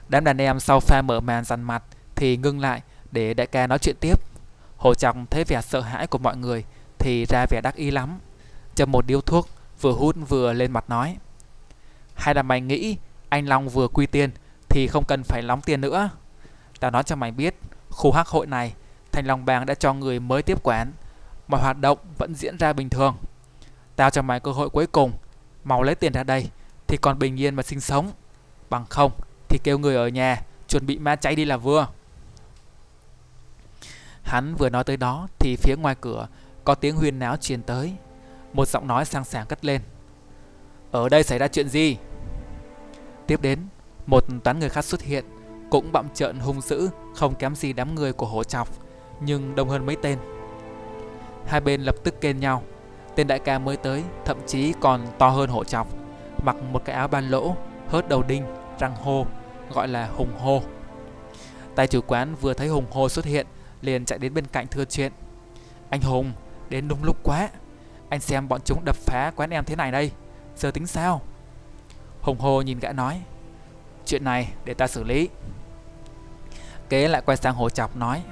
Đám đàn em sau pha mở màn dằn mặt Thì ngưng lại để đại ca nói chuyện tiếp. Hồ Trọng thấy vẻ sợ hãi của mọi người Thì ra vẻ đắc ý lắm. Châm một điếu thuốc, Vừa hút vừa lên mặt nói. Hay là mày nghĩ Anh Long vừa quy tiền Thì không cần phải lóng tiền nữa. Tao nói cho mày biết, Khu hắc hội này Thành Long Bang đã cho người mới tiếp quản. Mọi hoạt động vẫn diễn ra bình thường. Tao cho mày cơ hội cuối cùng. Mau lấy tiền ra đây, Thì còn bình yên mà sinh sống. Bằng không, thì kêu người ở nhà, Chuẩn bị ma cháy đi là vừa. Hắn vừa nói tới đó, Thì phía ngoài cửa, Có tiếng huyên náo truyền tới. Một giọng nói sang sảng cất lên. Ở đây xảy ra chuyện gì? Tiếp đến, Một toán người khác xuất hiện, Cũng bậm trợn hung dữ, Không kém gì đám người của hổ chọc, Nhưng đông hơn mấy tên. Hai bên lập tức kên nhau. Tên đại ca mới tới Thậm chí còn to hơn hổ chọc Mặc một cái áo ban lỗ Hớt đầu đinh Răng hô Gọi là hùng hô. Tài chủ quán vừa thấy hùng hô xuất hiện liền chạy đến bên cạnh thưa chuyện. Anh Hùng, đến đúng lúc quá. Anh xem bọn chúng đập phá quán em thế này đây. Giờ tính sao? Hùng hô nhìn gã nói. Chuyện này để ta xử lý. Kế lại quay sang hồ chọc nói.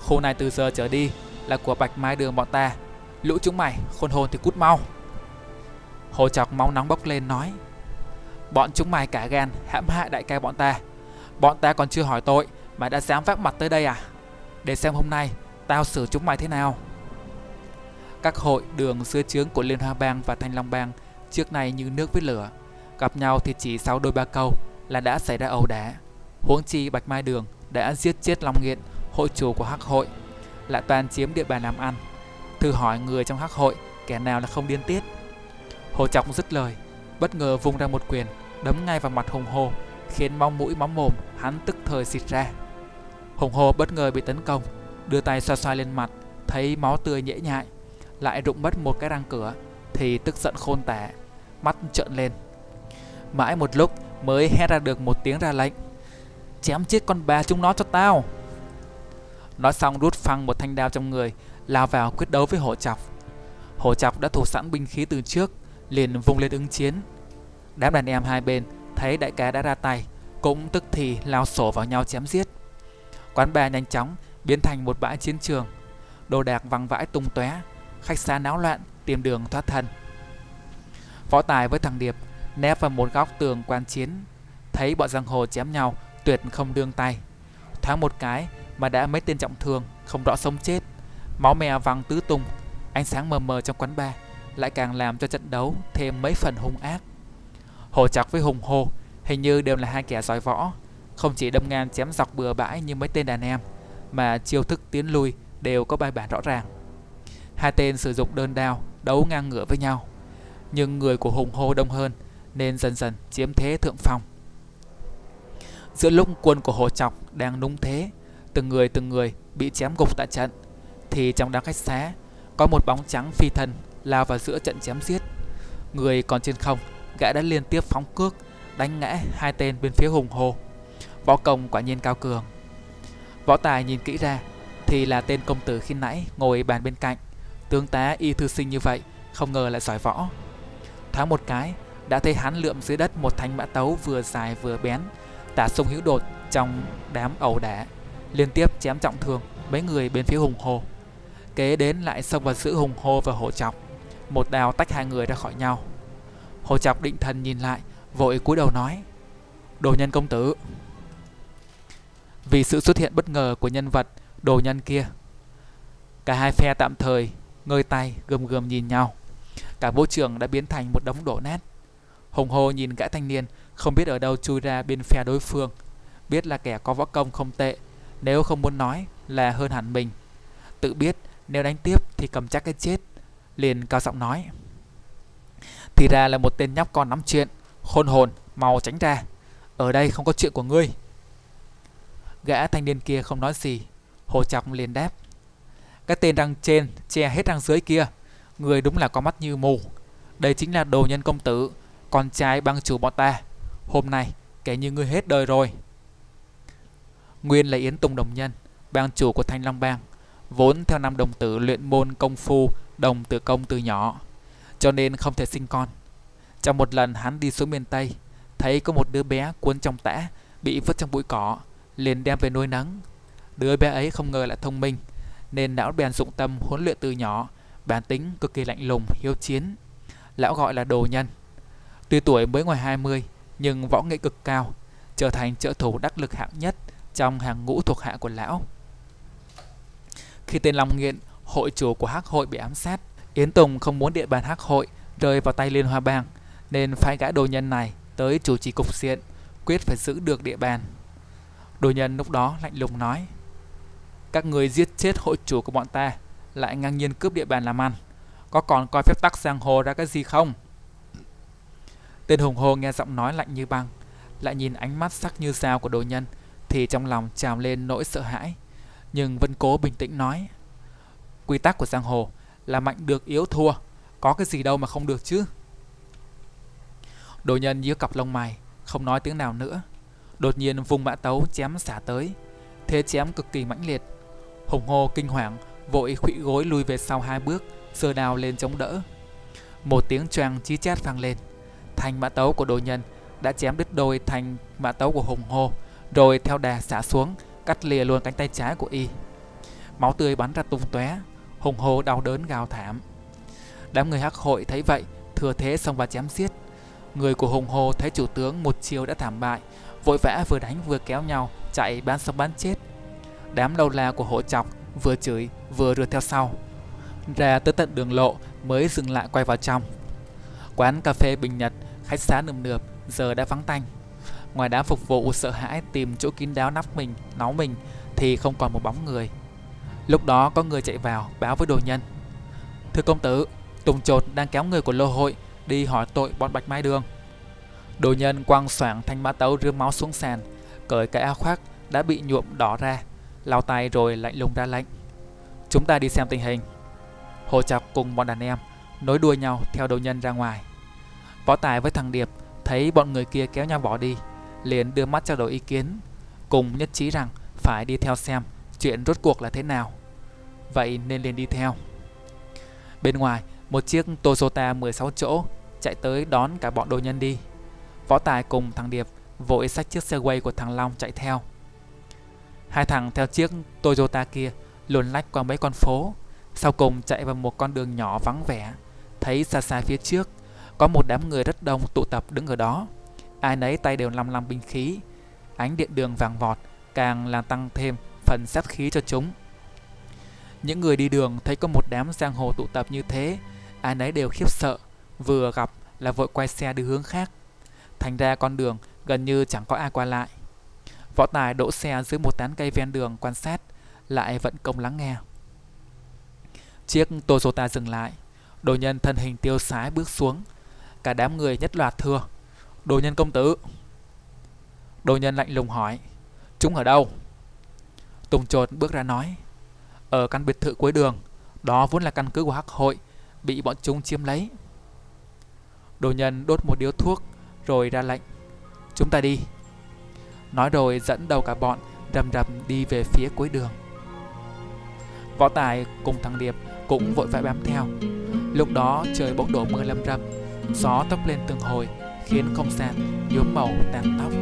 Khu này từ giờ trở đi Là của bạch mai đường bọn ta. Lũ chúng mày khôn hồn thì cút mau Hồ chọc máu nóng bốc lên nói Bọn chúng mày cả gan hãm hại đại ca bọn ta Bọn ta còn chưa hỏi tội Mà đã dám vác mặt tới đây à để xem hôm nay tao xử chúng mày thế nào. Các hội đường xưa chướng của Liên Hoa Bang và Thanh Long Bang trước nay như nước với lửa. Gặp nhau thì chỉ sau đôi ba câu là đã xảy ra ẩu đả. Huống chi Bạch Mai Đường đã giết chết Long Nghiện, hội chủ của Hắc hội, lại toàn chiếm địa bàn làm ăn. Thử hỏi người trong Hắc hội kẻ nào là không điên tiết. Hồ Trọng dứt lời, bất ngờ vung ra một quyền, đấm ngay vào mặt Hùng Hồ, khiến móng mũi móng mồm hắn tức thời xịt ra. Hùng Hồ bất ngờ bị tấn công, đưa tay xoa xoa lên mặt, thấy máu tươi nhễ nhại, lại rụng mất một cái răng cửa, thì tức giận khôn tả, mắt trợn lên. Mãi một lúc mới hét ra được một tiếng ra lệnh. Chém chết con bà chúng nó cho tao. Nói xong rút phăng một thanh đao trong người, lao vào quyết đấu với hổ chọc. Hổ chọc đã thủ sẵn binh khí từ trước, liền vung lên ứng chiến. Đám đàn em hai bên thấy đại ca đã ra tay, cũng tức thì lao sổ vào nhau chém giết. Quán bar nhanh chóng biến thành một bãi chiến trường. Đồ đạc văng vãi tung tóe, khách xa náo loạn tìm đường thoát thân. Võ Tài với thằng Điệp nép vào một góc tường quan chiến, thấy bọn giang hồ chém nhau, tuyệt không đương tay. Thoáng một cái mà đã mấy tên trọng thương, không rõ sống chết. Máu me văng tứ tung, ánh sáng mờ mờ trong quán bar lại càng làm cho trận đấu thêm mấy phần hung ác. Hồ Chọc với Hùng Hô hình như đều là hai kẻ giỏi võ, không chỉ đâm ngang chém dọc bừa bãi như mấy tên đàn em, mà chiêu thức tiến lui đều có bài bản rõ ràng. Hai tên sử dụng đơn đao đấu ngang ngửa với nhau, nhưng người của Hùng Hô đông hơn nên dần dần chiếm thế thượng phong. Giữa lúc quân của Hồ Chọc đang nung thế, từng người từng người bị chém gục tại trận, thì trong đám khách xá có một bóng trắng phi thân lao vào giữa trận chém giết. Người còn trên không, gã đã liên tiếp phóng cước, đánh ngã hai tên bên phía hùng hồ. Võ công quả nhiên cao cường. Võ tài nhìn kỹ ra thì là tên công tử khi nãy ngồi bàn bên cạnh. Tướng tá y thư sinh như vậy, không ngờ lại giỏi võ. Thoáng một cái, đã thấy hắn lượm dưới đất một thanh mã tấu vừa dài vừa bén, tả sung hữu đột trong đám ẩu đả, liên tiếp chém trọng thương mấy người bên phía hùng hồ. Kế đến lại xông vào giữa hùng hô và hổ chọc, một đào tách hai người ra khỏi nhau. Hồ chọc định thần nhìn lại, vội cúi đầu nói: "Đồ nhân công tử." Vì sự xuất hiện bất ngờ của nhân vật đồ nhân kia, cả hai phe tạm thời ngơi tay gườm gườm nhìn nhau. Cả vũ trường đã biến thành một đống đổ nát. Hùng hô nhìn gã thanh niên không biết ở đâu chui ra bên phe đối phương, biết là kẻ có võ công không tệ, nếu không muốn nói là hơn hẳn mình. Tự biết nếu đánh tiếp thì cầm chắc cái chết, liền cao giọng nói: "Thì ra là một tên nhóc con nắm chuyện, khôn hồn, mau tránh ra, ở đây không có chuyện của ngươi." Gã thanh niên kia không nói gì, Hồ Chọc liền đáp: "Cái tên răng trên che hết răng dưới kia, người đúng là có mắt như mù. Đây chính là đồ nhân công tử, con trai băng chủ bọn ta. Hôm nay kể như ngươi hết đời rồi." Nguyên là Yến Tùng Đồng Nhân, bang chủ của Thanh Long Bang, vốn theo năm đồng tử luyện môn công phu đồng tử công từ nhỏ, cho nên không thể sinh con. Trong một lần hắn đi xuống miền Tây, thấy có một đứa bé cuốn trong tã bị vứt trong bụi cỏ, liền đem về nuôi nấng. Đứa bé ấy không ngờ lại thông minh, nên lão bèn dụng tâm huấn luyện từ nhỏ, bản tính cực kỳ lạnh lùng, hiếu chiến. Lão gọi là đồ nhân. Tuy tuổi mới ngoài 20, nhưng võ nghệ cực cao, trở thành trợ thủ đắc lực hạng nhất trong hàng ngũ thuộc hạ của lão. Khi tên Long Nghiện, hội chủ của Hắc hội bị ám sát, Yến Tùng không muốn địa bàn Hắc hội rơi vào tay Liên Hoa Bang, nên phái gã đồ nhân này tới chủ trì cục diện, quyết phải giữ được địa bàn. Đồ nhân lúc đó lạnh lùng nói: "Các người giết chết hội chủ của bọn ta, lại ngang nhiên cướp địa bàn làm ăn, có còn coi phép tắc giang hồ ra cái gì không?" Tên hùng hồ nghe giọng nói lạnh như băng, lại nhìn ánh mắt sắc như dao của đồ nhân, thì trong lòng trào lên nỗi sợ hãi, nhưng vẫn cố bình tĩnh nói. Quy tắc của giang hồ là mạnh được yếu thua, có cái gì đâu mà không được chứ. Đồ nhân nhíu cặp lông mày, không nói tiếng nào nữa. Đột nhiên vùng mã tấu chém xả tới, thế chém cực kỳ mãnh liệt. Hùng hô kinh hoàng, vội khuỵu gối lùi về sau hai bước, sơ đào lên chống đỡ. Một tiếng choang chí chát vang lên, thanh mã tấu của đồ nhân đã chém đứt đôi thanh mã tấu của hùng hô, rồi theo đà xả xuống, cắt lìa luôn cánh tay trái của y. Máu tươi bắn ra tung tóe, hùng hô đau đớn gào thảm. Đám người hắc hội thấy vậy, thừa thế xông vào chém giết. Người của hùng hô thấy chủ tướng một chiều đã thảm bại, vội vã vừa đánh vừa kéo nhau chạy bán sống bán chết. Đám đầu la của hộ chọc vừa chửi vừa rượt theo sau. Ra tới tận đường lộ mới dừng lại quay vào trong. Quán cà phê Bình Nhật, khách xá nườm nượp giờ đã vắng tanh. Ngoài đám phục vụ sợ hãi tìm chỗ kín đáo nắp mình, náu mình thì không còn một bóng người. Lúc đó có người chạy vào báo với đồ nhân. Thưa công tử, Tùng Trột đang kéo người của lô hội đi hỏi tội bọn Bạch Mai Đường. Đồ nhân quăng xoảng thanh mã tấu rưa máu xuống sàn, cởi cái áo khoác đã bị nhuộm đỏ ra, lau tay rồi lạnh lùng ra lệnh. Chúng ta đi xem tình hình. Hồ Chọc cùng bọn đàn em nối đuôi nhau theo đồ nhân ra ngoài. Võ Tài với thằng Điệp thấy bọn người kia kéo nhau bỏ đi, liền đưa mắt trao đổi ý kiến, cùng nhất trí rằng phải đi theo xem chuyện rốt cuộc là thế nào. Vậy nên liền đi theo. Bên ngoài, một chiếc Toyota 16 chỗ chạy tới đón cả bọn đồ nhân đi. Võ Tài cùng thằng Điệp vội xách chiếc xe quay của thằng Long chạy theo. Hai thằng theo chiếc Toyota kia luồn lách qua mấy con phố, sau cùng chạy vào một con đường nhỏ vắng vẻ. Thấy xa xa phía trước có một đám người rất đông tụ tập đứng ở đó. Ai nấy tay đều lăm lăm binh khí. Ánh điện đường vàng vọt càng làm tăng thêm phần sát khí cho chúng. Những người đi đường thấy có một đám giang hồ tụ tập như thế, ai nấy đều khiếp sợ, vừa gặp là vội quay xe đi hướng khác. Thành ra con đường gần như chẳng có ai qua lại. Võ Tài đỗ xe dưới một tán cây ven đường quan sát, lại vận công lắng nghe. Chiếc Toyota dừng lại, đồ nhân thân hình tiêu sái bước xuống. Cả đám người nhất loạt thưa, đồ nhân công tử. Đồ nhân lạnh lùng hỏi, chúng ở đâu? Tùng trột bước ra nói, ở căn biệt thự cuối đường, đó vốn là căn cứ của Hắc hội, bị bọn chúng chiếm lấy. Đồ nhân đốt một điếu thuốc, rồi ra lệnh, chúng ta đi. Nói rồi dẫn đầu cả bọn rầm rầm đi về phía cuối đường. Võ Tài cùng thằng Điệp cũng vội vã bám theo. Lúc đó trời bỗng đổ mưa lâm râm, gió tấp lên từng hồi khiến không gian nhuốm màu tàn tóc.